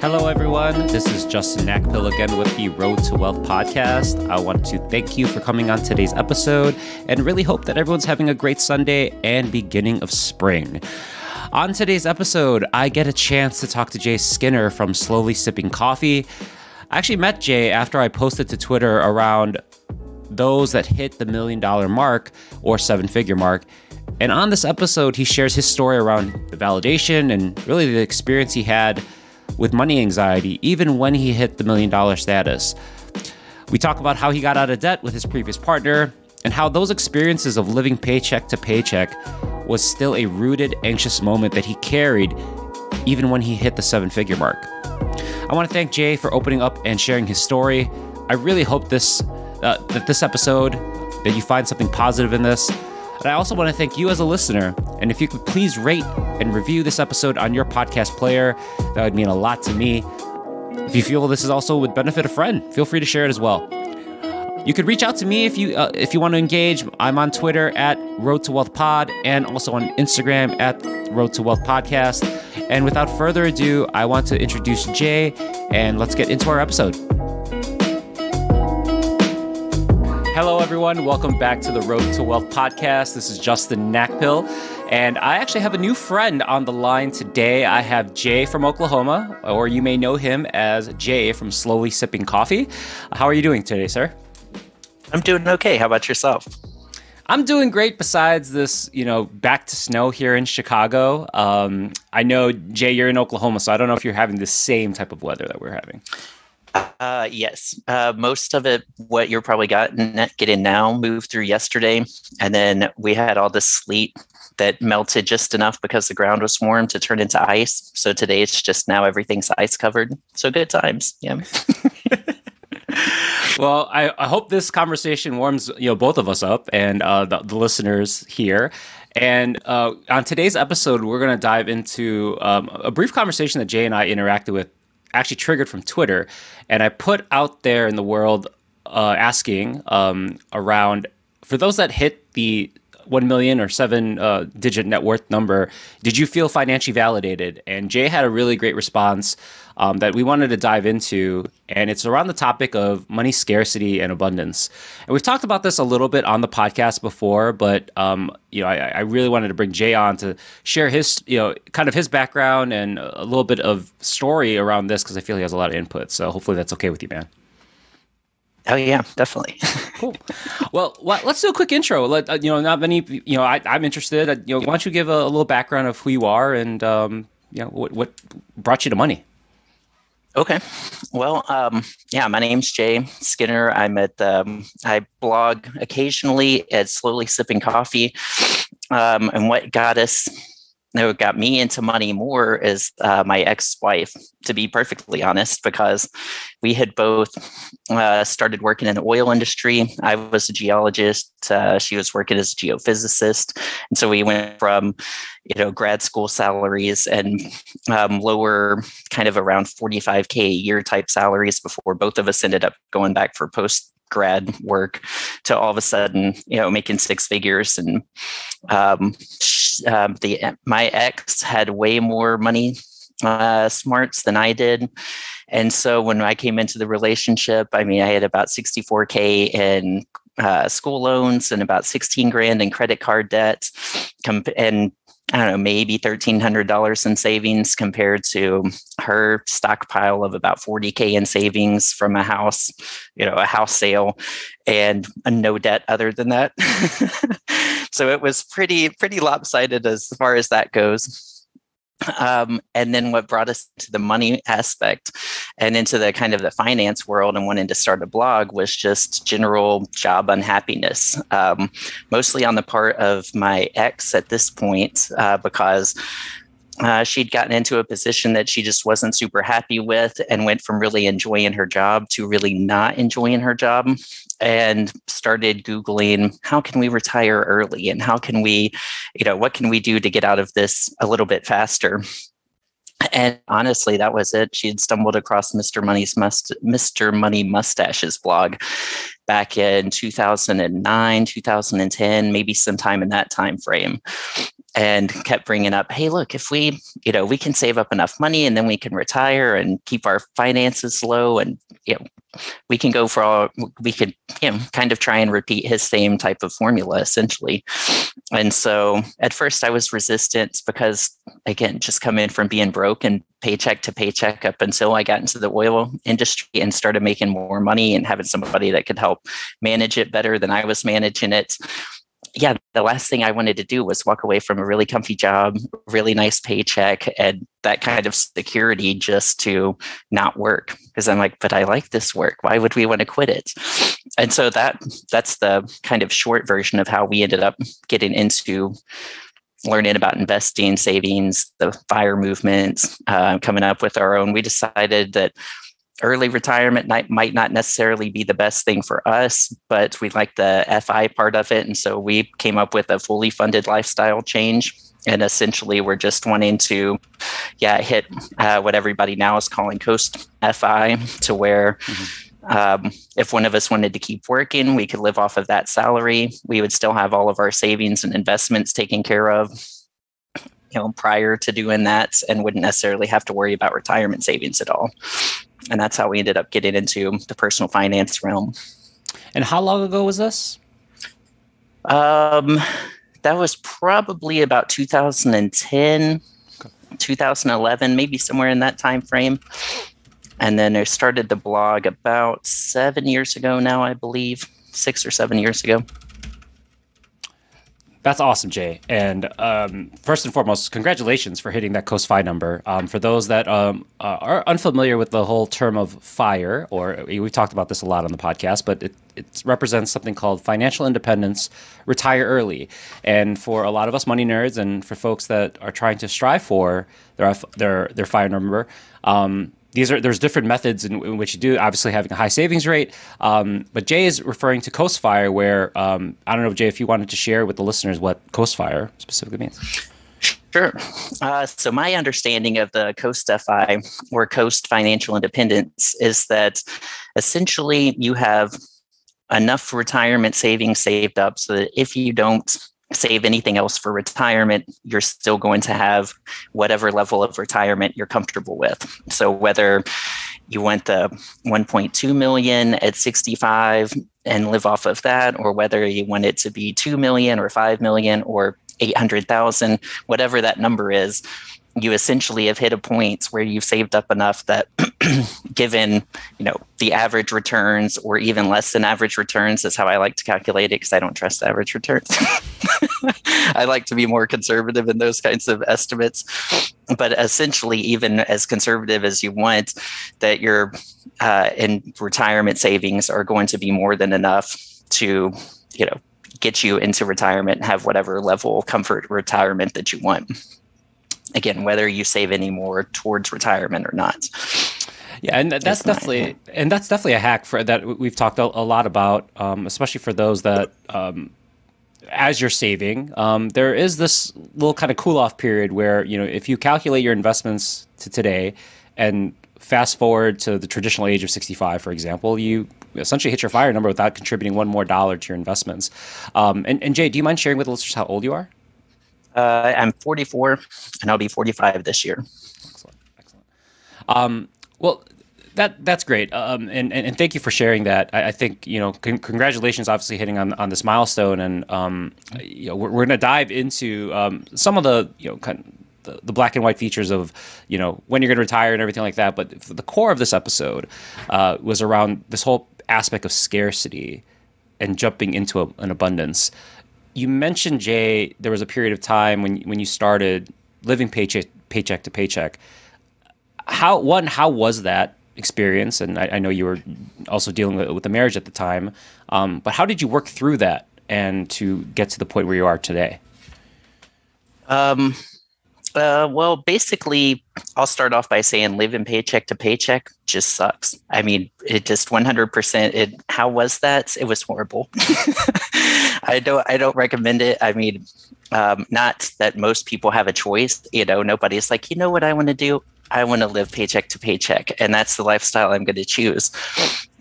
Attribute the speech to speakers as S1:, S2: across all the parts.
S1: Hello, everyone. This is Justin Nakpil again with the Road to Wealth podcast. I want to thank you for coming on today's episode and really hope that everyone's having a great Sunday and beginning of spring. On today's episode, I get a chance to talk to Jay Skinner from Slowly Sipping Coffee. I actually met Jay after I posted to Twitter around those that hit the million dollar mark or seven figure mark. And on this episode, he shares his story around the validation and really the experience he had with money anxiety, even when he hit the million dollar status. We talk about how he got out of debt with his previous partner and how those experiences of living paycheck to paycheck was still a rooted, anxious moment that he carried even when he hit the seven figure mark. I want to thank Jay for opening up and sharing his story. I really hope this uh, that this episode that you find something positive in this. And I also want to thank you as a listener. And if you could please rate and review this episode on your podcast player, that would mean a lot to me. If you feel this is also would benefit a friend, feel free to share it as well. You could reach out to me if you uh, if you want to engage. I'm on Twitter at Road to Wealth Pod and also on Instagram at Road to Wealth Podcast. And without further ado, I want to introduce Jay and let's get into our episode. Hello, everyone. Welcome back to the Road to Wealth podcast. This is Justin Nakpil, and I actually have a new friend on the line today. I have Jay from Oklahoma, or you may know him as Jay from Slowly Sipping Coffee. How are you doing today, sir?
S2: I'm doing okay. How about yourself?
S1: I'm doing great. Besides this, you know, back to snow here in Chicago. Um, I know Jay, you're in Oklahoma, so I don't know if you're having the same type of weather that we're having.
S2: Uh, yes, uh, most of it, what you're probably getting now, moved through yesterday, and then we had all this sleet that melted just enough because the ground was warm to turn into ice. So today it's just now everything's ice covered. So good times, yeah.
S1: well, I, I, hope this conversation warms you know both of us up and uh, the, the listeners here. And uh, on today's episode, we're going to dive into um, a brief conversation that Jay and I interacted with actually triggered from Twitter, and I put out there in the world uh, asking um, around for those that hit the 1 million or seven uh, digit net worth number, did you feel financially validated? And Jay had a really great response um, that we wanted to dive into. And it's around the topic of money scarcity and abundance. And we've talked about this a little bit on the podcast before, but um, you know, I, I, really wanted to bring Jay on to share his, you know, kind of his background and a little bit of story around this because I feel he has a lot of input. So hopefully that's okay with you, man.
S2: Oh yeah, definitely.
S1: cool. Well, let's do a quick intro. Let uh, you know, not many. You know, I, am interested. Uh, you know, why don't you give a, a, little background of who you are and um, you know what what brought you to money?
S2: Okay. Well, um, yeah, my name's Jay Skinner. I'm at um, I blog occasionally at Slowly Sipping Coffee. Um, and what got us what got me into money more is uh, my ex-wife to be perfectly honest because we had both uh, started working in the oil industry. I was a geologist uh, she was working as a geophysicist. And so we went from you know grad school salaries and um, lower kind of around 45k a year type salaries before both of us ended up going back for post grad work to all of a sudden you know making six figures and um, um, the my ex had way more money uh, smarts than I did. And so when I came into the relationship, I mean, I had about 64K in uh, school loans and about 16 grand in credit card debt. and I don't know, maybe $1,300 in savings compared to her stockpile of about 40K in savings from a house, you know, a house sale and no debt other than that. so it was pretty, pretty lopsided as far as that goes. Um, and then what brought us to the money aspect and into the kind of the finance world and wanting to start a blog was just general job unhappiness, um, mostly on the part of my ex at this point, uh, because uh, she'd gotten into a position that she just wasn't super happy with and went from really enjoying her job to really not enjoying her job and started googling how can we retire early? And how can we you know what can we do to get out of this a little bit faster? And honestly that was it. She had stumbled across mr money's must mr money mustache's blog back in 2009, 2010, maybe sometime in that time frame and kept bringing up hey look if we you know we can save up enough money and then we can retire and keep our finances low and you know we can go for all we could you know kind of try and repeat his same type of formula essentially. And so at first i was resistant because again just coming from being broke and paycheck to paycheck up until i got into the oil industry and started making more money and having somebody that could help manage it better than i was managing it yeah, the last thing I wanted to do was walk away from a really comfy job, really nice paycheck, and that kind of security just to not work. Because I'm like, but I like this work. Why would we want to quit it? And so that that's the kind of short version of how we ended up getting into learning about investing, savings, the fire movements, uh, coming up with our own. We decided that early retirement might, might not necessarily be the best thing for us, but we like the FI part of it. And so we came up with a fully funded lifestyle change. And essentially, we're just wanting to, yeah, hit uh, what everybody now is calling Coast FI to where. Mm-hmm. Um, if one of us wanted to keep working, we could live off of that salary. We would still have all of our savings and investments taken care of, you know, prior to doing that, and wouldn't necessarily have to worry about retirement savings at all and that's how we ended up getting into the personal finance realm.
S1: And how long ago was this?
S2: Um, that was probably about 2010, okay. 2011, maybe somewhere in that time frame. And then I started the blog about seven years ago now, I believe, six or seven years ago.
S1: That's awesome, Jay. And um, first and foremost, congratulations for hitting that Coast FI number. Um, for those that um, uh, are unfamiliar with the whole term of FIRE, or we've talked about this a lot on the podcast, but it, it represents something called financial independence, retire early. And for a lot of us money nerds, and for folks that are trying to strive for their their their FIRE number, um, these are there's different methods in, in, which you do obviously having a high savings rate um, but jay is referring to coast fire where um, i don't know jay if you wanted to share with the listeners what coast fire specifically means
S2: Sure. Uh, so, my understanding of the Coast or Coast Financial Independence is that essentially you have enough retirement savings saved up so that if you don't save anything else for retirement, you're still going to have whatever level of retirement you're comfortable with. So whether you want the 1.2 million at 65 and live off of that, or whether you want it to be 2 million or 5 million or 800,000, whatever that number is, you essentially have hit a point where you've saved up enough that given you know the average returns or even less than average returns is how i like to calculate it because i don't trust average returns. I like to be more conservative in those kinds of estimates. But essentially even as conservative as you want that your uh, in retirement savings are going to be more than enough to you know get you into retirement and have whatever level of comfort retirement that you want again, whether you save any more towards retirement or not.
S1: Yeah, and that's definitely and that's definitely a hack for that we've talked a, a lot about, um, especially for those that um, as you're saving, um, there is this little kind of cool off period where you know if you calculate your investments to today and fast forward to the traditional age of 65, for example, you essentially hit your fire number without contributing one more dollar to your investments. Um, and, and Jay, do you mind sharing with the listeners how old you are?
S2: Uh, I'm 44, and I'll be 45 this year.
S1: Excellent, excellent. Um, well, that that's great, um, and, and, and thank you for sharing that. I, I think you know, con- congratulations, obviously hitting on on this milestone, and um, you know, we're, we're going to dive into um, some of the you know kind of the, the, black and white features of you know when you're going to retire and everything like that. But the core of this episode uh, was around this whole aspect of scarcity and jumping into a, an abundance you mentioned Jay. There was a period of time when when you started living paycheck paycheck to paycheck. How one? How was that experience? And I, I know you were also dealing with, with the marriage at the time. Um, but how did you work through that and to get to the point where you are today?
S2: Um, uh, well, basically, I'll start off by saying living paycheck to paycheck just sucks. I mean, it just 100%. It how was that? It was horrible. I don't I don't recommend it. I mean, um, not that most people have a choice. You know, nobody's like, you know what I want to do. I want to live paycheck to paycheck, and that's the lifestyle I'm going to choose.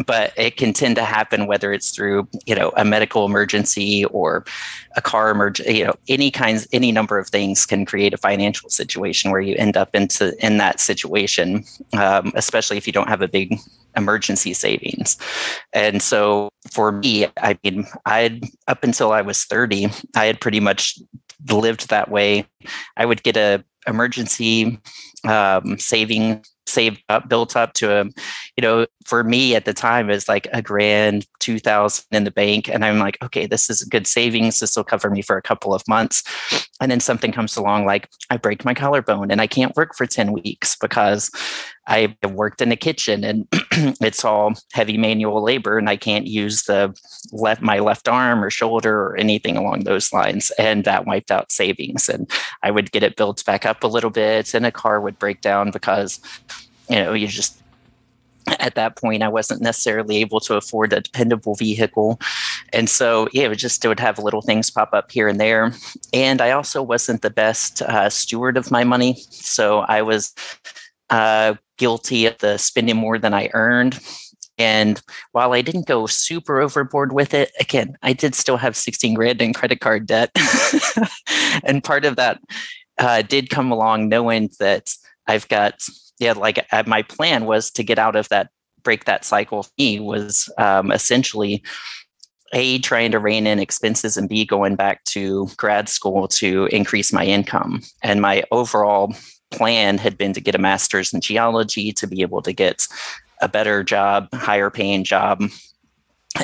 S2: But it can tend to happen whether it's through you know a medical emergency or a car emergency. You know, any kinds, any number of things can create a financial situation where you end up into in that situation, um, especially if you don't have a big emergency savings. And so for me, I mean, I'd up until I was 30, I had pretty much lived that way. I would get a emergency um, saving saved up built up to a you know for me at the time is like a grand 2000 in the bank and i'm like okay this is good savings. This will cover me for a couple of months. And then something comes along like i break my collarbone and i can't work for 10 weeks because i worked in the kitchen and it's all heavy manual labor and i can't use the left my left arm or shoulder or anything along those lines and that wiped out savings and i would get it built back up a little bit and a car would break down because you know you just at that point, I wasn't necessarily able to afford a dependable vehicle. And so, yeah, it would just, it would have little things pop up here and there. And I also wasn't the best uh, steward of my money. So I was uh, guilty of the spending more than I earned. And while I didn't go super overboard with it, again, I did still have 16 grand in credit card debt. and part of that uh, did come along knowing that I've got yeah, like uh, my plan was to get out of that, break that cycle. Me was um, essentially a trying to rein in expenses and b going back to grad school to increase my income. And my overall plan had been to get a master's in geology to be able to get a better job, higher paying job.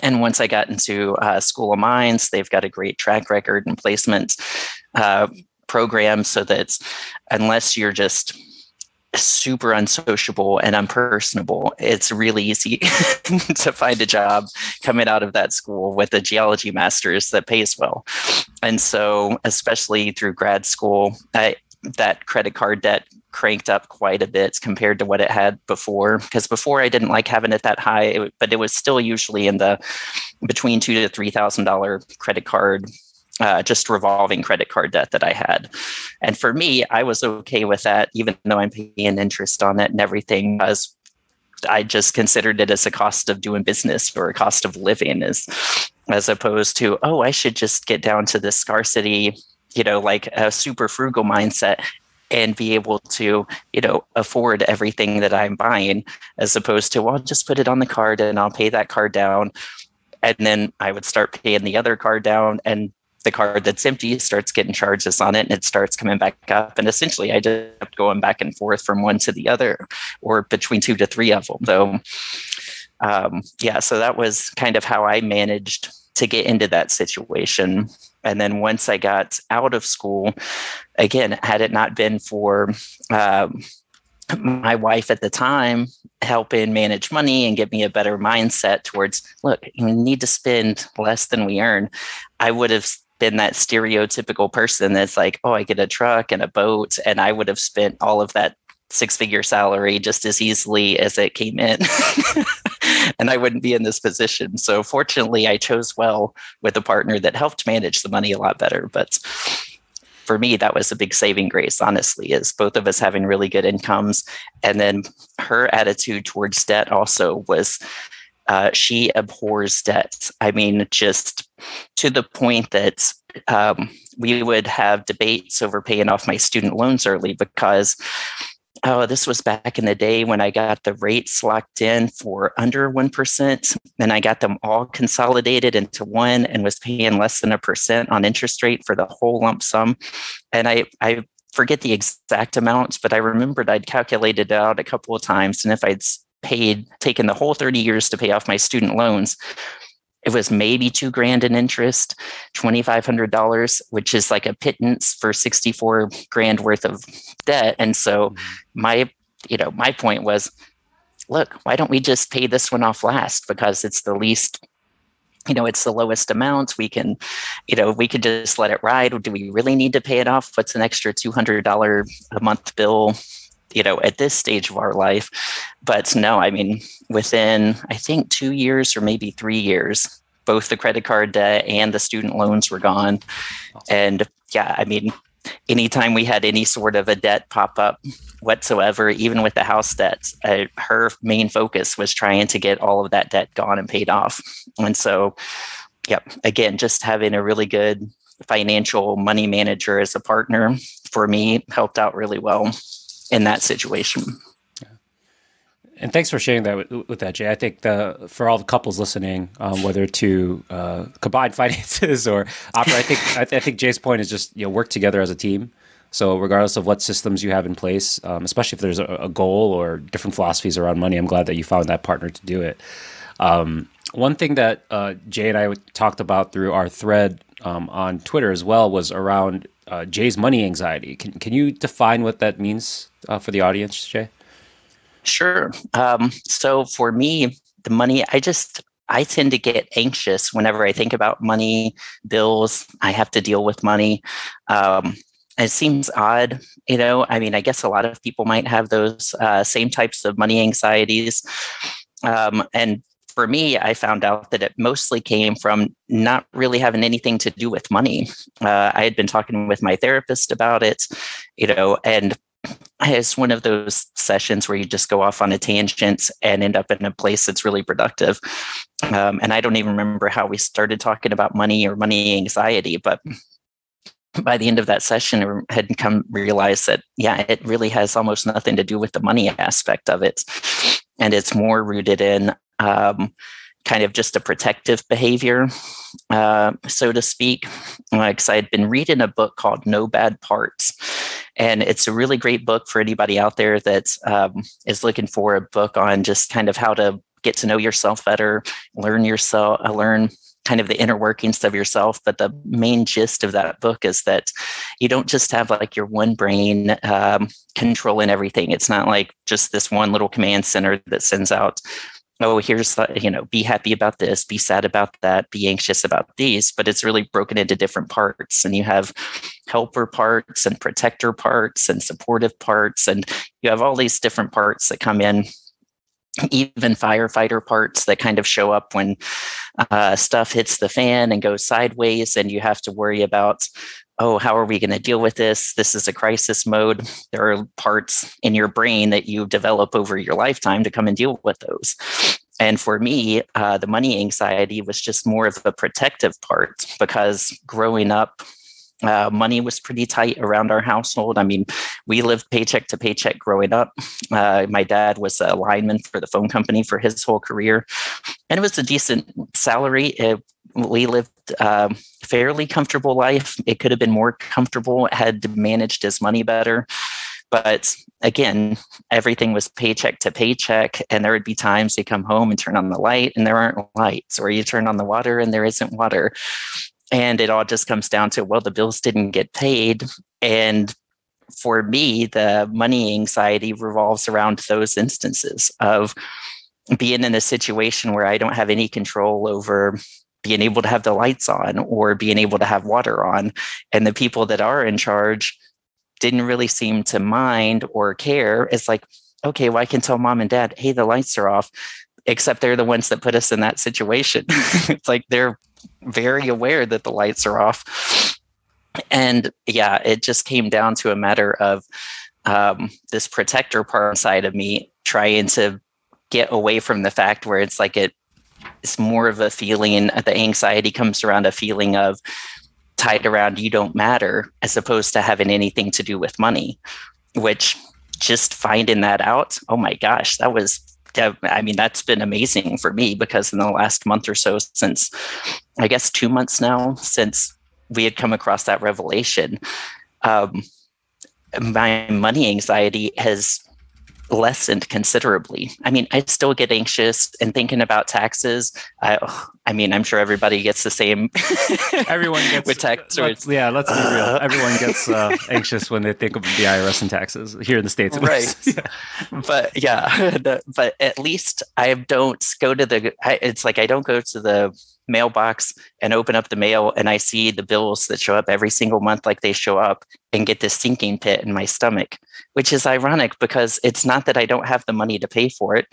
S2: And once I got into uh, School of Mines, they've got a great track record and placement uh, program so that unless you're just super unsociable and unpersonable. It's really easy to find a job coming out of that school with a geology master's that pays well. And so, especially through grad school, I, that credit card debt cranked up quite a bit compared to what it had before. Because before I didn't like having it that high, but it was still usually in the between two to three thousand dollar credit card uh, just revolving credit card debt that I had. And for me, I was okay with that, even though I'm paying interest on it and everything, as I just considered it as a cost of doing business or a cost of living, as as opposed to oh, I should just get down to the scarcity, you know, like a super frugal mindset and be able to you know afford everything that i'm buying as opposed to well I'll just put it on the card and i'll pay that card down and then i would start paying the other card down and the card that's empty starts getting charges on it and it starts coming back up. And essentially, I just kept going back and forth from one to the other or between two to three of them. So, um, yeah, so that was kind of how I managed to get into that situation. And then once I got out of school, again, had it not been for um, my wife at the time helping manage money and give me a better mindset towards look you need to spend less than we earn i would have been that stereotypical person that's like, oh, I get a truck and a boat, and I would have spent all of that six figure salary just as easily as it came in. and I wouldn't be in this position. So fortunately, I chose well with a partner that helped manage the money a lot better. But for me, that was a big saving grace, honestly, is both of us having really good incomes. And then her attitude towards debt also was uh, she abhors debt. I mean, just to the point that um, we would have debates over paying off my student loans early because oh, this was back in the day when I got the rates locked in for under 1%. And I got them all consolidated into one and was paying less than a percent on interest rate for the whole lump sum. And I, I forget the exact amounts, but I remembered I'd calculated out a couple of times. And if I'd paid, taken the whole 30 years to pay off my student loans, it was maybe two grand in interest, $2,500, which is like a pittance for 64 grand worth of debt. And so mm-hmm. my, you know, my point was, look, why don't we just pay this one off last? Because it's the least you know it's the lowest amount we can you know we could just let it ride do we really need to pay it off what's an extra $200 a month bill you know at this stage of our life. But no i mean within i think two years or maybe three years both the credit card debt and the student loans were gone. And yeah i mean anytime we had any sort of a debt pop up whatsoever, even with the house debts, uh, her main focus was trying to get all of that debt gone and paid off. And so, yep, again, just having a really good financial money manager as a partner for me helped out really well in that situation. Yeah.
S1: And thanks for sharing that with, with, that, Jay. I think the for all the couples listening, um, whether to uh, combine finances or operate, I think I, th- I, think Jay's point is just you know work together as a team. So regardless of what systems you have in place, um, especially if there's a, a, goal or different philosophies around money, I'm glad that you found that partner to do it. Um, one thing that uh, Jay and I talked about through our thread um, on Twitter as well was around uh, Jay's money anxiety. Can can you define what that means uh, for the audience, Jay?
S2: Sure. Um, so for me, the money, I just, I tend to get anxious whenever I think about money, bills. I have to deal with money. Um, it seems odd, you know. I mean, I guess a lot of people might have those uh, same types of money anxieties. Um, and for me, I found out that it mostly came from not really having anything to do with money. Uh, I had been talking with my therapist about it, you know, and it's one of those sessions where you just go off on a tangent and end up in a place that's really productive. Um, and I don't even remember how we started talking about money or money anxiety, but by the end of that session, I had come realize that yeah, it really has almost nothing to do with the money aspect of it, and it's more rooted in um, kind of just a protective behavior, uh, so to speak. Because I had been reading a book called No Bad Parts, and it's a really great book for anybody out there that um, is looking for a book on just kind of how to get to know yourself better, learn yourself, uh, learn kind of the inner workings of yourself. But the main gist of that book is that you don't just have like your one brain um, controlling everything. It's not like just this one little command center that sends out oh here's the, you know be happy about this be sad about that be anxious about these but it's really broken into different parts. And you have helper parts and protector parts and supportive parts and you have all these different parts that come in even firefighter parts that kind of show up when uh, stuff hits the fan and goes sideways and you have to worry about oh how are we going to deal with this? This is a crisis mode. There are parts in your brain that you develop over your lifetime to come and deal with those. And for me uh, the money anxiety was just more of a protective part because growing up uh, money was pretty tight around our household. I mean, we lived paycheck to paycheck growing up. Uh, my dad was a lineman for the phone company for his whole career, and it was a decent salary. It, we lived um, fairly comfortable life. It could have been more comfortable had managed his money better. But again, everything was paycheck to paycheck. And there would be times you come home and turn on the light and there aren't lights, or you turn on the water and there isn't water and it all just comes down to well the bills didn't get paid. And for me the money anxiety revolves around those instances of being in a situation where i don't have any control over being able to have the lights on or being able to have water on. And the people that are in charge didn't really seem to mind or care. It's like okay well i can tell mom and dad hey the lights are off except they're the ones that put us in that situation. It's like they're very aware that the lights are off. And yeah, it just came down to a matter of um, this protector part inside of me trying to get away from the fact where it's like it it's more of a feeling the anxiety comes around a feeling of tied around you don't matter as opposed to having anything to do with money which just finding that out oh my gosh that was I mean, that's been amazing for me because in the last month or so, since I guess two months now, since we had come across that revelation, um, my money anxiety has lessened considerably. I mean, I still get anxious and thinking about taxes. I, I mean, I'm sure everybody gets the same.
S1: Everyone gets
S2: with tax.
S1: Let's, yeah, let's be real. Uh, Everyone gets uh, anxious when they think of the IRS and taxes here in the states,
S2: right? yeah. But yeah, but at least I don't go to the. It's like I don't go to the mailbox and open up the mail and I see the bills that show up every single month like they show up and get this sinking pit in my stomach, which is ironic because it's not that I don't have the money to pay for it.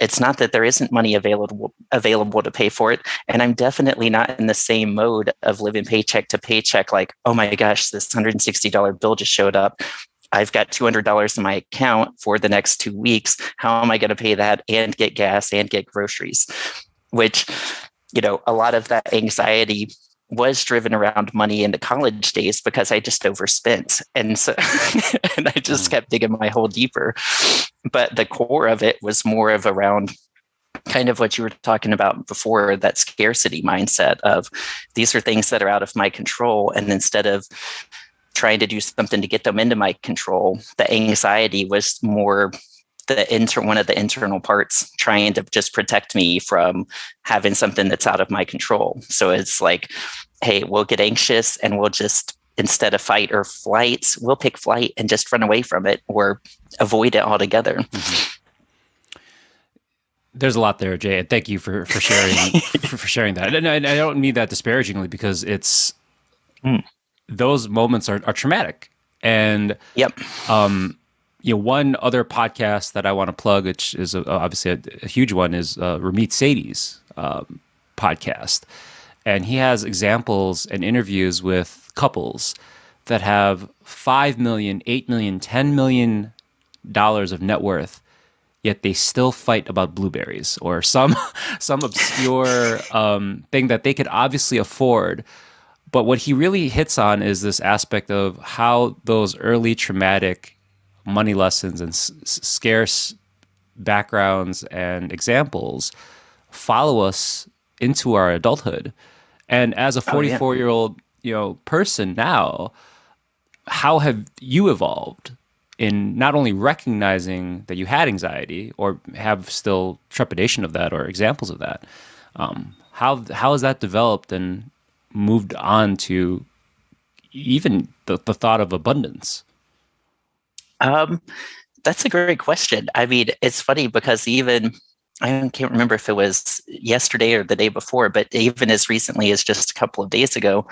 S2: it's not that there isn't money available available to pay for it and i'm definitely not in the same mode of living paycheck to paycheck like oh my gosh this $160 bill just showed up I've got $200 in my account for the next two weeks. How am I going to pay that and get gas and get groceries? Which, you know, a lot of that anxiety was driven around money in the college days because I just overspent. And so, and I just mm. kept digging my hole deeper. But the core of it was more of around kind of what you were talking about before that scarcity mindset of these are things that are out of my control. And instead of trying to do something to get them into my control, the anxiety was more the inter one of the internal parts trying to just protect me from having something that's out of my control. So it's like, hey, we'll get anxious and we'll just instead of fight or flight, we'll pick flight and just run away from it or avoid it altogether. Mm-hmm.
S1: There's a lot there, Jay, and thank you for for sharing for, for, sharing that. And I, I, don't mean that disparagingly because it's mm. those moments are, are traumatic. And
S2: yep,
S1: um, you know, one other podcast that I want to plug, which is a, obviously a, a, huge one, is uh, Ramit Sethi's um, podcast, and he has examples and interviews with couples that have five million, eight million, ten million dollars of net worth, yet they still fight about blueberries or some some obscure um, thing that they could obviously afford. But what he really hits on is this aspect of how those early traumatic money lessons and s- scarce backgrounds and examples follow us into our adulthood. And as a 44 year old, you know, person now, how have you evolved in not only recognizing that you had anxiety or have still trepidation of that or examples of that? Um, how how has that developed and moved on to even the, the thought of abundance?
S2: Um, that's a great question. I mean, it's funny because even I can't remember if it was yesterday or the day before, but even as recently as just a couple of days ago,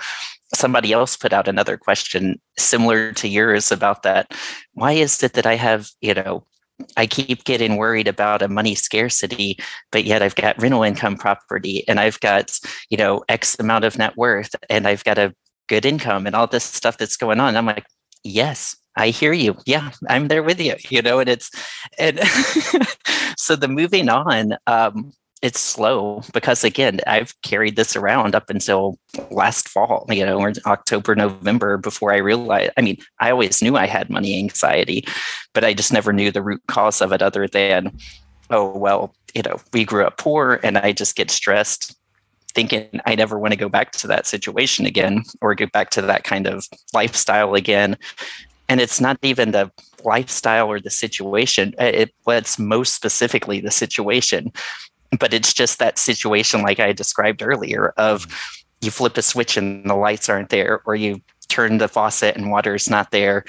S2: somebody else put out another question similar to yours about that. Why is it that I have, you know, I keep getting worried about a money scarcity, but yet I've got rental income property and I've got, you know, X amount of net worth and I've got a good income and all this stuff that's going on. I'm like, yes, I hear you. Yeah, I'm there with you. You know, and it's and so the moving on, um, it's slow because again, I've carried this around up until last fall, you know, or October, November before I realized. I mean, I always knew I had money anxiety, but I just never knew the root cause of it other than, oh well, you know, we grew up poor and I just get stressed thinking I never want to go back to that situation again or get back to that kind of lifestyle again and it's not even the lifestyle or the situation uh, it what's most specifically the situation. But it's just that situation like i described earlier of mm-hmm. you flip a switch and the lights aren't there or you turn the faucet and water is not there.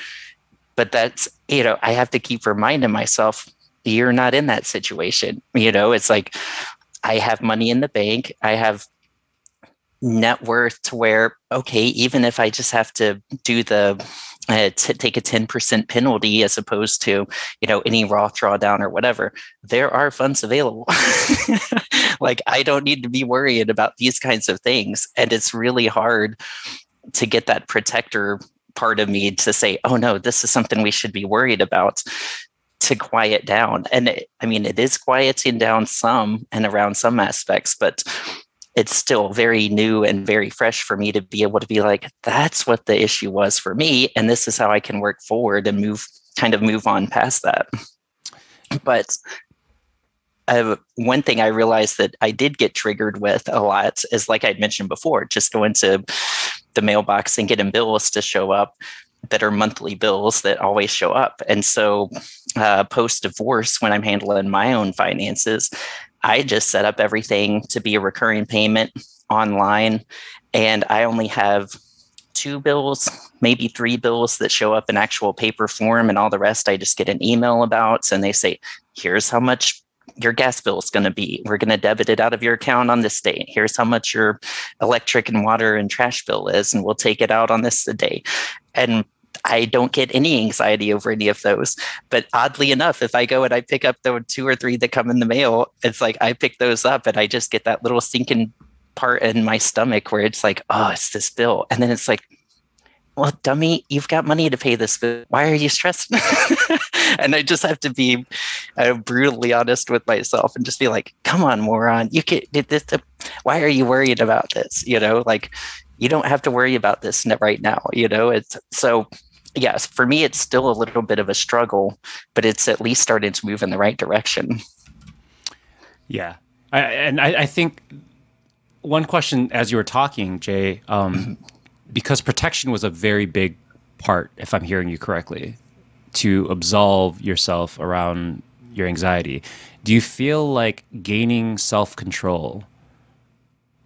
S2: But that's you know i have to keep reminding myself you're not in that situation. You know it's like i have money in the bank i have net worth to where okay even if i just have to do the uh, to take a 10% penalty as opposed to you know any raw drawdown or whatever there are funds available. Like i don't need to be worried about these kinds of things. And it's really hard to get that protector part of me to say oh no this is something we should be worried about to quiet down. And it, i mean it is quieting down some and around some aspects but it's still very new and very fresh for me to be able to be like, that's what the issue was for me. And this is how I can work forward and move, kind of move on past that. But uh, one thing I realized that I did get triggered with a lot is like I'd mentioned before, just going to the mailbox and getting bills to show up that are monthly bills that always show up. And so, uh, post divorce, when I'm handling my own finances, I just set up everything to be a recurring payment online. And I only have two bills, maybe three bills that show up in actual paper form, and all the rest I just get an email about. And they say, here's how much your gas bill is going to be. We're going to debit it out of your account on this date. Here's how much your electric and water and trash bill is, and we'll take it out on this day. And I don't get any anxiety over any of those. But oddly enough, if I go and I pick up the two or three that come in the mail, it's like I pick those up and I just get that little sinking part in my stomach where it's like, oh, it's this bill. And then it's like, well, dummy, you've got money to pay this bill. Why are you stressed? and I just have to be uh, brutally honest with myself and just be like, come on, moron, you can this. Uh, why are you worried about this? You know, like you don't have to worry about this right now. You know, it's so yes, for me, it's still a little bit of a struggle, but it's at least starting to move in the right direction.
S1: Yeah. I, and I, I, think one question as you were talking, Jay, um, mm-hmm. because protection was a very big part, if I'm hearing you correctly, to absolve yourself around your anxiety. Do you feel like gaining self control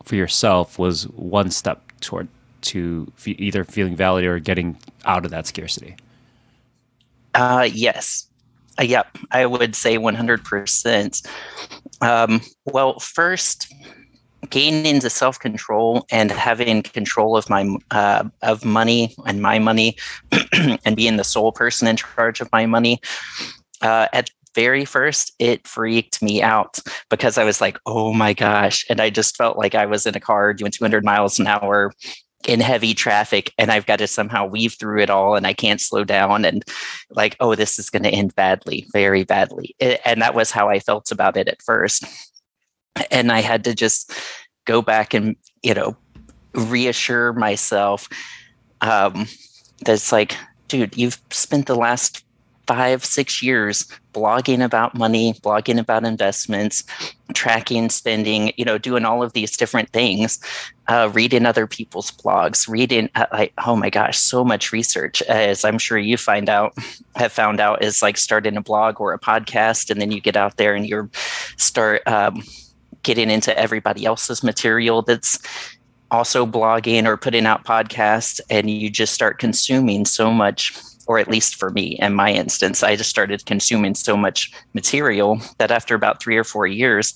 S1: for yourself was one step toward to either feeling validated or getting out of that scarcity?
S2: Uh, yes. Uh, yep. I would say 100%. Um, well, first, gaining the self control and having control of my uh, of money and my money, and being the sole person in charge of my money. Uh, at very first, it freaked me out because I was like, "Oh my gosh!" and I just felt like I was in a car doing 200 miles an hour in heavy traffic and I've got to somehow weave through it all and I can't slow down and like, oh, this is going to end badly, very badly. And that was how I felt about it at first and I had to just go back and you know reassure myself um, that's like, dude, you've spent the last five, six years blogging about money, blogging about investments, tracking spending, you know, doing all of these different things, uh, reading other people's blogs, reading, uh, like, oh my gosh, so much research, as I'm sure you find out, have found out, is like starting a blog or a podcast, and then you get out there and you start. Um, getting into everybody else's material that's also blogging or putting out podcasts and you just start consuming so much or at least for me in my instance i just started consuming so much material that after about three or four years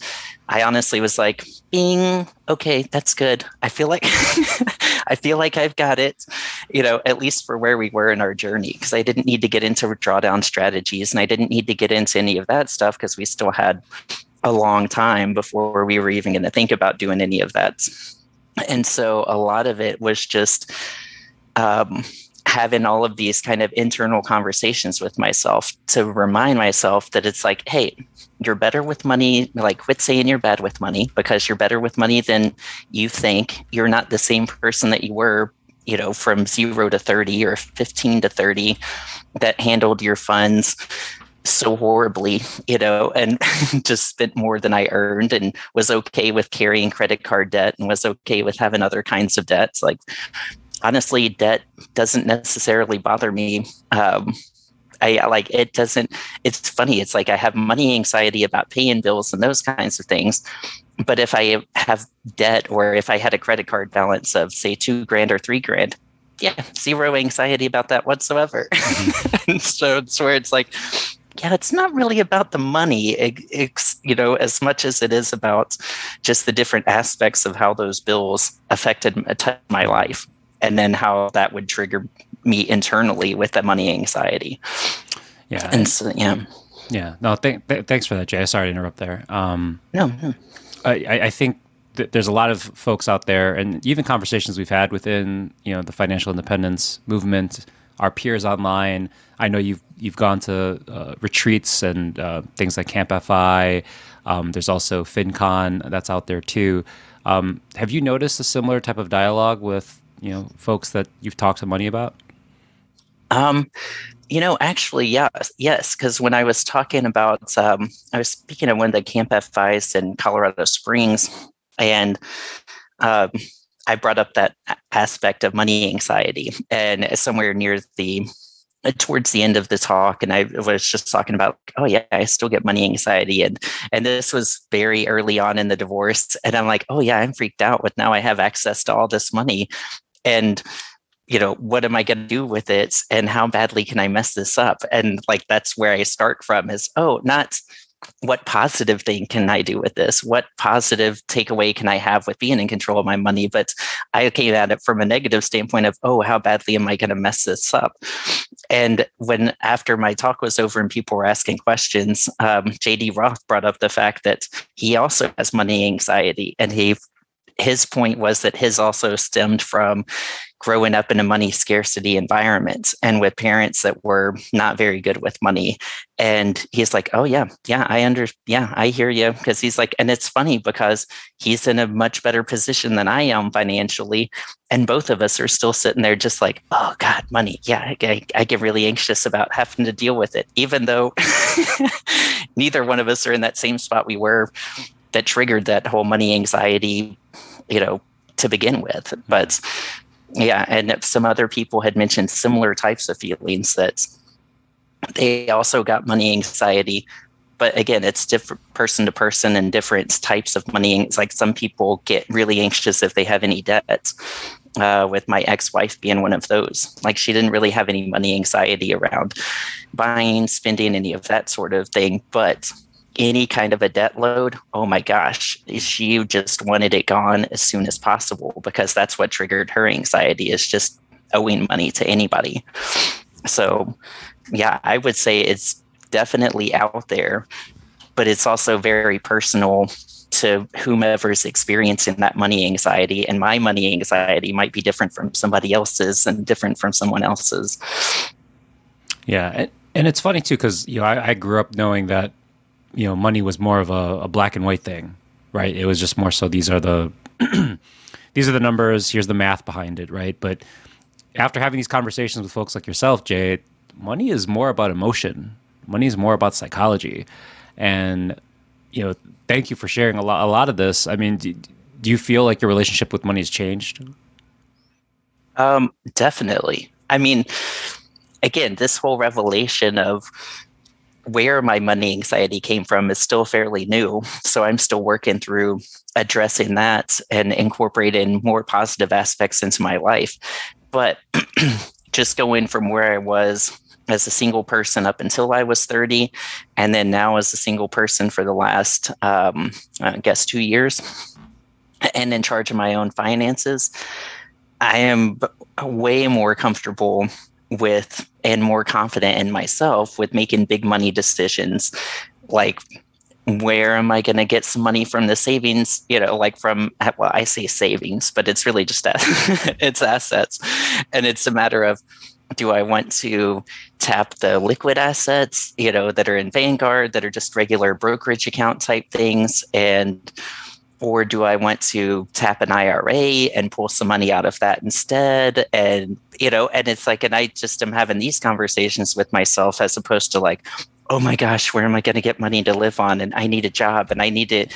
S2: i honestly was like being okay that's good i feel like i feel like i've got it you know at least for where we were in our journey because i didn't need to get into drawdown strategies and i didn't need to get into any of that stuff because we still had a long time before we were even going to think about doing any of that. And so a lot of it was just um, having all of these kind of internal conversations with myself to remind myself that it's like, hey, you're better with money. Like, quit saying you're bad with money because you're better with money than you think. You're not the same person that you were, you know, from zero to 30 or 15 to 30 that handled your funds so horribly, you know, and just spent more than I earned and was okay with carrying credit card debt and was okay with having other kinds of debts. Like, honestly, debt doesn't necessarily bother me. Um, I like it doesn't, it's funny. It's like I have money anxiety about paying bills and those kinds of things. But if I have debt or if I had a credit card balance of, say, two grand or three grand, yeah, zero anxiety about that whatsoever. Mm-hmm. and so it's where it's like, yeah, it's not really about the money, it's, you know, as much as it is about just the different aspects of how those bills affected my life, and then how that would trigger me internally with the money anxiety.
S1: Yeah,
S2: and so yeah,
S1: yeah. No, th- th- thanks for that, Jay. Sorry to interrupt there. Um,
S2: no, no.
S1: I, I think there's a lot of folks out there, and even conversations we've had within you know the financial independence movement our peers online. I know you've you've gone to uh, retreats and uh, things like Camp FI. Um, there's also FinCon that's out there too. Um, have you noticed a similar type of dialogue with you know folks that you've talked to money about?
S2: Um, you know, actually, yes, yes. Because when I was talking about, um, I was speaking at one of the Camp FIs in Colorado Springs, and um, I brought up that aspect of money anxiety, and somewhere near the uh, towards the end of the talk, and I was just talking about, oh yeah, I still get money anxiety, and and this was very early on in the divorce, and I'm like, oh yeah, I'm freaked out with now I have access to all this money, and you know what am i going to do with it and how badly can i mess this up and like that's where i start from is oh not what positive thing can I do with this? What positive takeaway can I have with being in control of my money? But I came at it from a negative standpoint of, oh, how badly am I going to mess this up? And when after my talk was over and people were asking questions, um, JD Roth brought up the fact that he also has money anxiety and he his point was that his also stemmed from growing up in a money scarcity environment and with parents that were not very good with money. And he's like oh yeah yeah i under yeah i hear you. Because he's like and it's funny because he's in a much better position than i am financially and both of us are still sitting there just like oh god money. Yeah i, I get really anxious about having to deal with it even though neither one of us are in that same spot we were that triggered that whole money anxiety you know to begin with. But yeah and some other people had mentioned similar types of feelings that they also got money anxiety but again it's different person to person and different types of money it's like some people get really anxious if they have any debts uh, with my ex-wife being one of those. Like she didn't really have any money anxiety around buying spending any of that sort of thing but any kind of a debt load, oh my gosh, she just wanted it gone as soon as possible because that's what triggered her anxiety is just owing money to anybody. So, yeah, I would say it's definitely out there, but it's also very personal to whomever's experiencing that money anxiety. And my money anxiety might be different from somebody else's and different from someone else's.
S1: Yeah. And it's funny too, because, you know, I, I grew up knowing that you know, money was more of a, a black and white thing, right? It was just more so these are the these are the numbers, here's the math behind it, right? But after having these conversations with folks like yourself, Jay, money is more about emotion. Money is more about psychology. And you know, thank you for sharing a lot a lot of this. I mean, do, do you feel like your relationship with money has changed?
S2: Um, definitely. I mean, again, this whole revelation of where my money anxiety came from is still fairly new. So I'm still working through addressing that and incorporating more positive aspects into my life. But just going from where I was as a single person up until I was 30, and then now as a single person for the last, um, I guess, two years, and in charge of my own finances, I am way more comfortable with and more confident in myself with making big money decisions. Like where am I going to get some money from the savings? You know, like from well, I say savings, but it's really just it's assets, and it's a matter of do I want to tap the liquid assets, you know, that are in Vanguard that are just regular brokerage account type things, and or do I want to tap an IRA and pull some money out of that instead? And, you know, and it's like, and I just am having these conversations with myself as opposed to like, oh my gosh, where am I going to get money to live on? And I need a job and I need to,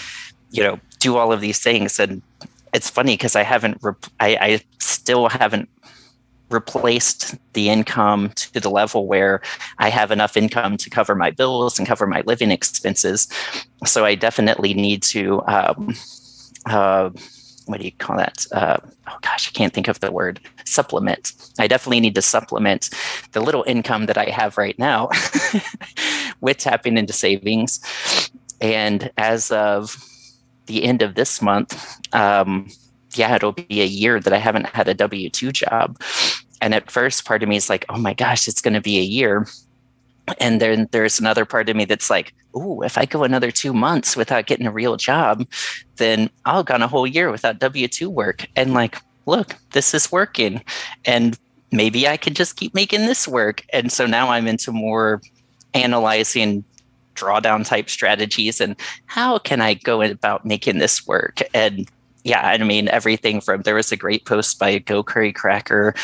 S2: you know, do all of these things. And it's funny because I haven't, rep- I, I still haven't replaced the income to the level where I have enough income to cover my bills and cover my living expenses. So I definitely need to, um, uh, what do you call that? Uh, oh gosh, I can't think of the word. Supplement. I definitely need to supplement the little income that I have right now with tapping into savings. And as of the end of this month, um, yeah, it'll be a year that I haven't had a W 2 job. And at first, part of me is like, oh my gosh, it's going to be a year. And then there's another part of me that's like, oh, if I go another two months without getting a real job, then I'll gone a whole year without W 2 work. And like, look, this is working. And maybe I could just keep making this work. And so now I'm into more analyzing drawdown type strategies and how can I go about making this work? And yeah, I mean everything from there was a great post by Go Curry Cracker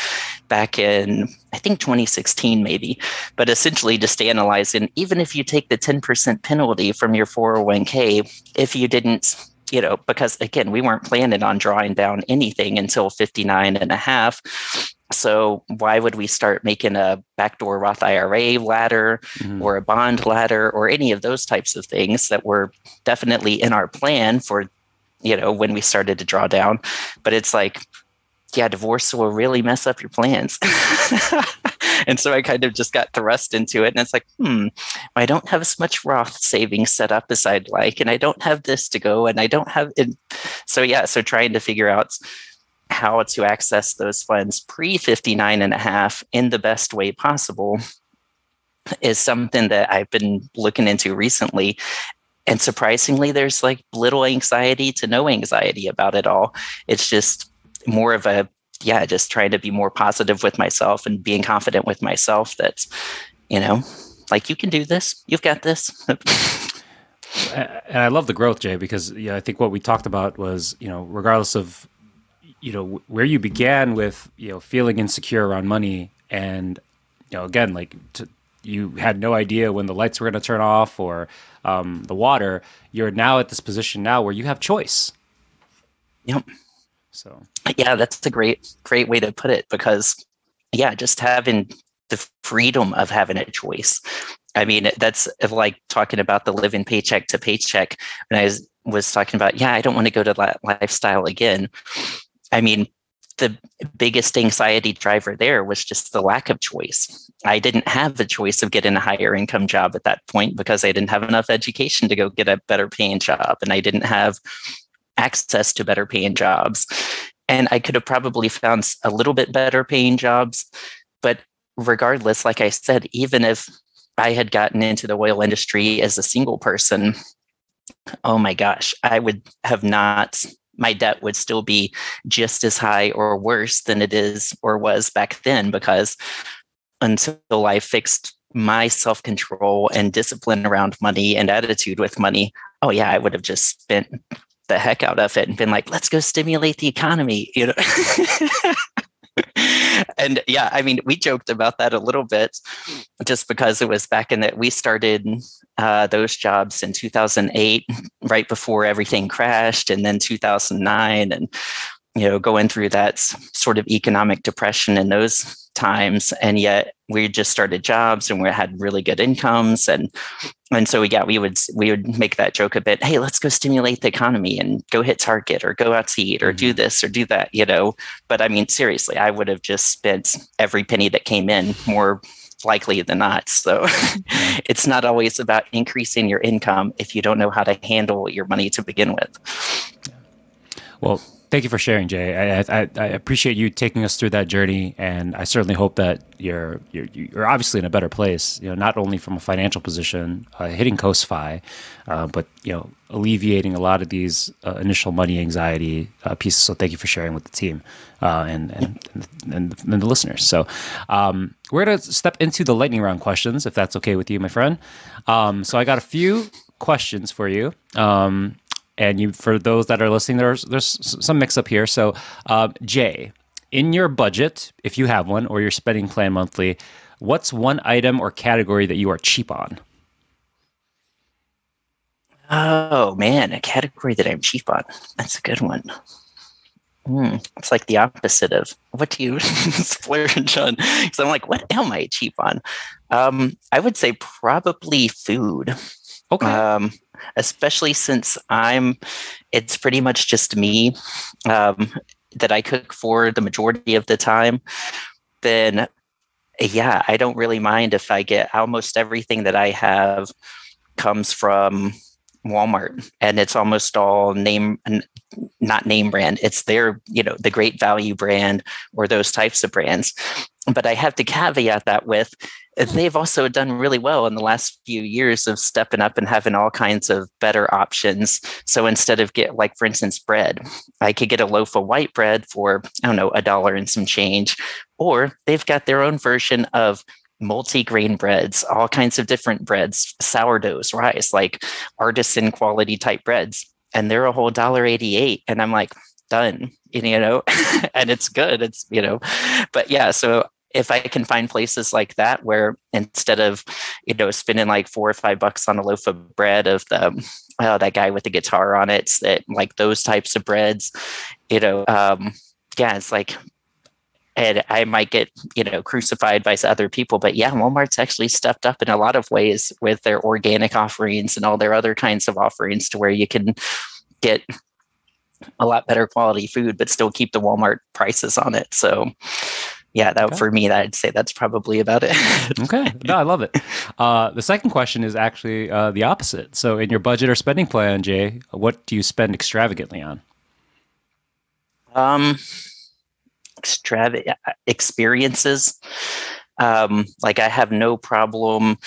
S2: back in I think 2016 maybe, but essentially just analyzing even if you take the 10% penalty from your 401k, if you didn't you know, because again, we weren't planning on drawing down anything until 59 and a half. So why would we start making a backdoor Roth IRA ladder mm-hmm. or a bond ladder or any of those types of things that were definitely in our plan for you know, when we started to draw down. But it's like, yeah, divorce will really mess up your plans. and so I kind of just got thrust into it. And it's like, hmm, I don't have as much Roth savings set up as I'd like, and I don't have this to go, and I don't have it. So yeah, so trying to figure out how to access those funds pre 59 and a half in the best way possible is something that I've been looking into recently. And surprisingly, there's like little anxiety to no anxiety about it all. It's just more of a, yeah, just trying to be more positive with myself and being confident with myself that, you know, like you can do this, you've got this.
S1: and I love the growth, Jay, because yeah, I think what we talked about was, you know, regardless of, you know, where you began with, you know, feeling insecure around money and, you know, again, like to, you had no idea when the lights were going to turn off or um, the water, you're now at this position now where you have choice.
S2: Yep. So yeah, that's a great great way to put it because yeah, just having the freedom of having a choice. I mean, that's like talking about the living paycheck to paycheck. When I was, was talking about, yeah, I don't want to go to that lifestyle again. I mean, the biggest anxiety driver there was just the lack of choice. I didn't have the choice of getting a higher income job at that point because I didn't have enough education to go get a better paying job and I didn't have access to better paying jobs. And I could have probably found a little bit better paying jobs. But regardless, like I said, even if I had gotten into the oil industry as a single person, oh my gosh, I would have not my debt would still be just as high or worse than it is or was back then because until I fixed my self control and discipline around money and attitude with money, oh, yeah, I would have just spent the heck out of it and been like, let's go stimulate the economy, you know? and yeah, I mean, we joked about that a little bit just because it was back in that we started uh, those jobs in 2008, right before everything crashed, and then 2009, and you know, going through that sort of economic depression in those times. And yet we just started jobs and we had really good incomes. And and so yeah, we would we would make that joke a bit, hey, let's go stimulate the economy and go hit Target or go out to eat or do mm-hmm. this or do that, you know. But I mean, seriously, I would have just spent every penny that came in more likely than not. So it's not always about increasing your income if you don't know how to handle your money to begin with.
S1: Well, Thank you for sharing, Jay. I, I, I, appreciate you taking us through that journey, and I certainly hope that you're you're, you're obviously in a better place. You know, not only from a financial position, uh, hitting Coast FI, uh, but you know, alleviating a lot of these uh, initial money anxiety uh, pieces. So, thank you for sharing with the team uh, and, and, and, and the listeners. So, um, we're gonna step into the lightning round questions, if that's okay with you, my friend. Um, so, I got a few questions for you. Um, and you for those that are listening, there's there's some mix up here. So, uh, Jay, in your budget, if you have one, or your spending plan monthly, what's one item or category that you are cheap on?
S2: Oh man, a category that I'm cheap on. That's a good one. Mm, it's like the opposite of what do you splurge on? Because I'm like, what am I cheap on? Um, I would say probably food. Okay. Um, especially since I'm, it's pretty much just me um, that I cook for the majority of the time, then yeah, I don't really mind if I get almost everything that I have comes from Walmart and it's almost all name not name brand it's their you know the great value brand or those types of brands but I have to caveat that with they've also done really well in the last few years of stepping up and having all kinds of better options. So instead of get like for instance bread, I could get a loaf of white bread for I don't know a dollar and some change, or they've got their own version of multi-grain breads, all kinds of different breads, sourdoughs, rice, like artisan quality type breads, and they're a whole dollar eighty-eight. And I'm like, done, you know, and it's good. It's you know, but yeah. So if I can find places like that where instead of you know spending like four or five bucks on a loaf of bread of the oh, that guy with the guitar on it, that like those types of breads, you know, um, yeah, it's like. And I might get, you know, crucified by other people, but yeah, Walmart's actually stepped up in a lot of ways with their organic offerings and all their other kinds of offerings to where you can get a lot better quality food, but still keep the Walmart prices on it. So, yeah, that okay. for me, I'd say that's probably about it.
S1: okay, no, I love it. Uh, the second question is actually uh, the opposite. So, in your budget or spending plan, Jay, what do you spend extravagantly on?
S2: Um, extravagant experiences. Um, like I have no problem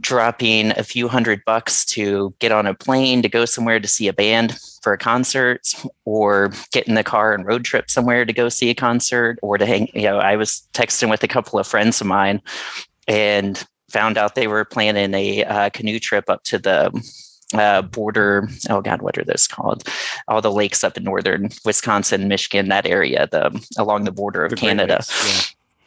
S2: dropping a few hundred bucks to get on a plane to go somewhere to see a band for a concert or get in the car and road trip somewhere to go see a concert or to hang you know i was texting with a couple of friends of mine and found out they were planning a uh, canoe trip up to the uh, border oh god what are those called? All the lakes up in northern wisconsin michigan that area the along the border of the canada. Yeah,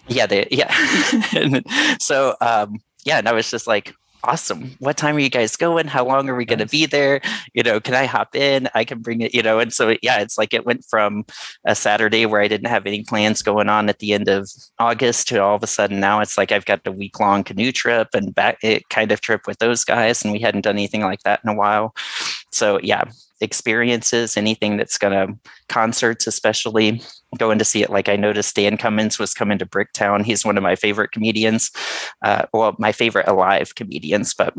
S2: yeah they yeah. So um yeah, and I was just like, awesome. What time are you guys going? How long are we going to be there? You know, can I hop in? I can bring it, you know. And so, yeah, it's like it went from a Saturday where I didn't have any plans going on at the end of August to all of a sudden now it's like I've got a week long canoe trip and back it kind of trip with those guys. And we hadn't done anything like that in a while. So, yeah, experiences, anything that's going to concerts, especially going to see it. Like I noticed Dan Cummins was coming to Bricktown. He's one of my favorite comedians. Uh, well, my favorite alive comedians, but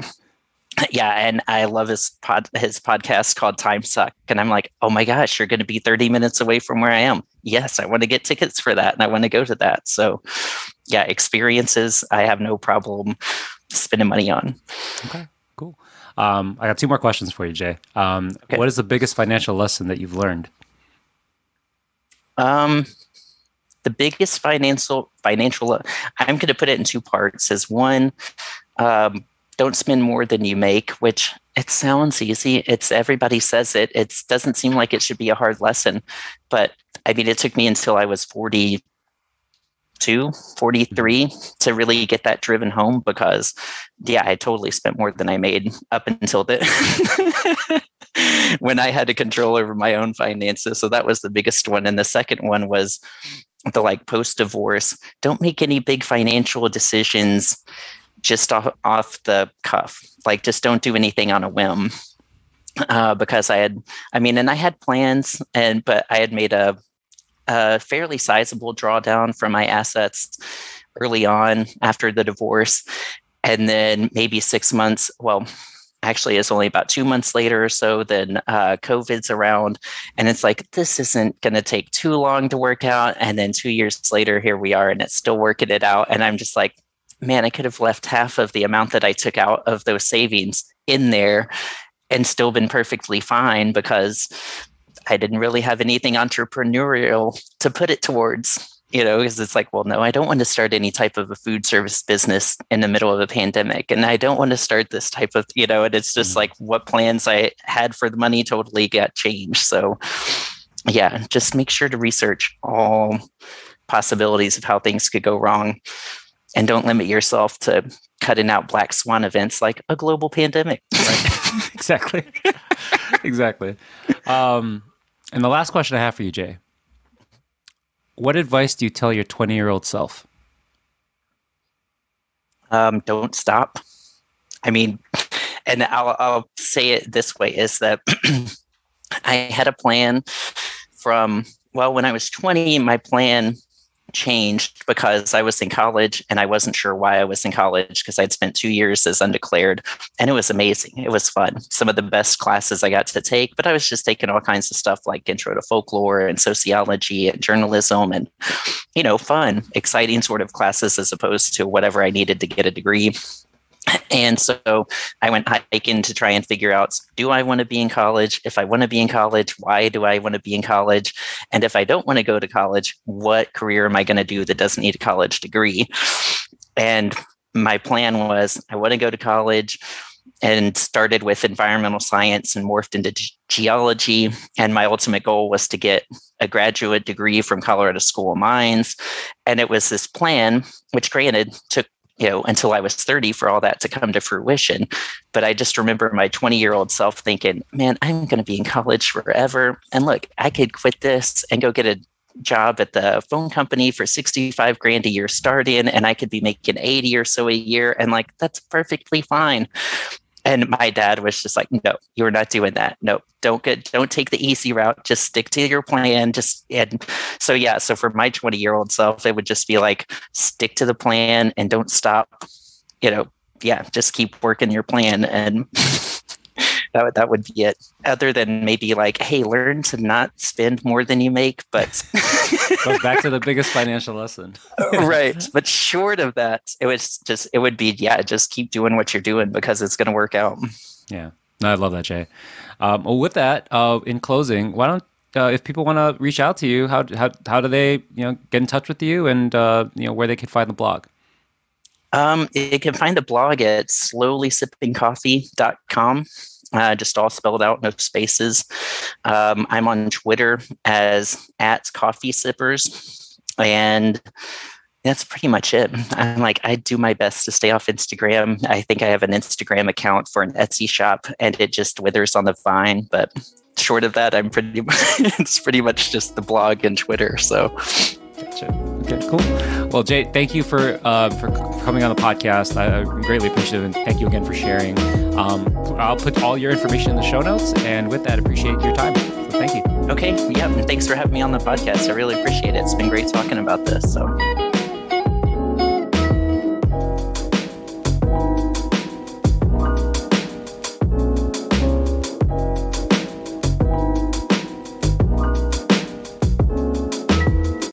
S2: yeah, and I love his pod his podcast called Time Suck. And I'm like, oh my gosh, you're gonna be 30 minutes away from where I am. Yes, I want to get tickets for that and I want to go to that. So yeah, experiences I have no problem spending money on.
S1: Okay, cool. Um, I got two more questions for you, Jay. Um, okay. What is the biggest financial lesson that you've learned?
S2: Um, the biggest financial financial. I'm going to put it in two parts. As one, um, don't spend more than you make, which it sounds easy. It's everybody says it. It doesn't seem like it should be a hard lesson, but I mean, it took me until I was 40 42, 43 to really get that driven home because, yeah, I totally spent more than I made up until the when I had to control over my own finances. So that was the biggest one. And the second one was the like post divorce. Don't make any big financial decisions just off, off the cuff. Like, just don't do anything on a whim. Uh, because I had, I mean, and I had plans, and but I had made a a fairly sizable drawdown from my assets early on after the divorce. And then maybe six months, well, actually it's only about two months later or so then uh, covid's around. And it's like this isn't going to take too long to work out. And then two years later here we are and it's still working it out. And i'm just like man i could have left half of the amount that i took out of those savings in there and still been perfectly fine because I didn't really have anything entrepreneurial to put it towards, you know, because it's like, well, no, I don't want to start any type of a food service business in the middle of a pandemic. And I don't want to start this type of, you know, and it's just mm-hmm. like what plans I had for the money totally got changed. So, yeah, just make sure to research all possibilities of how things could go wrong and don't limit yourself to cutting out black swan events like a global pandemic.
S1: Right. exactly. exactly. Um, and the last question I have for you, Jay. What advice do you tell your 20 year old self?
S2: Um, don't stop. I mean, and I'll, I'll say it this way is that I had a plan from, well, when I was 20, my plan changed because I was in college and I wasn't sure why I was in college because I'd spent two years as undeclared and it was amazing. It was fun. Some of the best classes I got to take, but I was just taking all kinds of stuff like intro to folklore and sociology and journalism and, you know, fun, exciting sort of classes as opposed to whatever I needed to get a degree. And so I went hiking to try and figure out do I want to be in college? If I want to be in college, why do I want to be in college? And if I don't want to go to college, what career am I going to do that doesn't need a college degree? And my plan was I want to go to college and started with environmental science and morphed into geology. And my ultimate goal was to get a graduate degree from Colorado School of Mines. And it was this plan, which granted took you know, until I was 30 for all that to come to fruition. But I just remember my 20 year old self thinking, man, I'm going to be in college forever. And look, I could quit this and go get a job at the phone company for 65 grand a year starting, and I could be making 80 or so a year. And like, that's perfectly fine. And my dad was just like, no, you're not doing that. No, don't get, don't take the easy route. Just stick to your plan. Just, and so, yeah. So for my 20 year old self, it would just be like, stick to the plan and don't stop, you know, yeah, just keep working your plan. And that would that would be it. Other than maybe like, hey, learn to not spend more than you make, but
S1: goes back to the biggest financial lesson.
S2: right. But short of that, it was just it would be yeah, just keep doing what you're doing because it's going to work out.
S1: Yeah, no, I love that, Jay. Um, well, with that, uh, in closing, why don't uh, if people want to reach out to you, how how how do they you know get in touch with you and uh, you know where they can find the blog?
S2: Um, you can find the blog at slowlysippingcoffee.com uh, just all spelled out, no spaces. Um, I'm on Twitter as at Coffee Sippers, and that's pretty much it. I'm like, I do my best to stay off Instagram. I think I have an Instagram account for an Etsy shop, and it just withers on the vine. But short of that, I'm pretty. it's pretty much just the blog and Twitter. So.
S1: Okay, cool. Well, Jay, thank you for uh, for coming on the podcast. I, I greatly appreciate it, and thank you again for sharing. Um, I'll put all your information in the show notes, and with that, appreciate your time. So thank you.
S2: Okay. Yeah. Thanks for having me on the podcast. I really appreciate it. It's been great talking about this. So.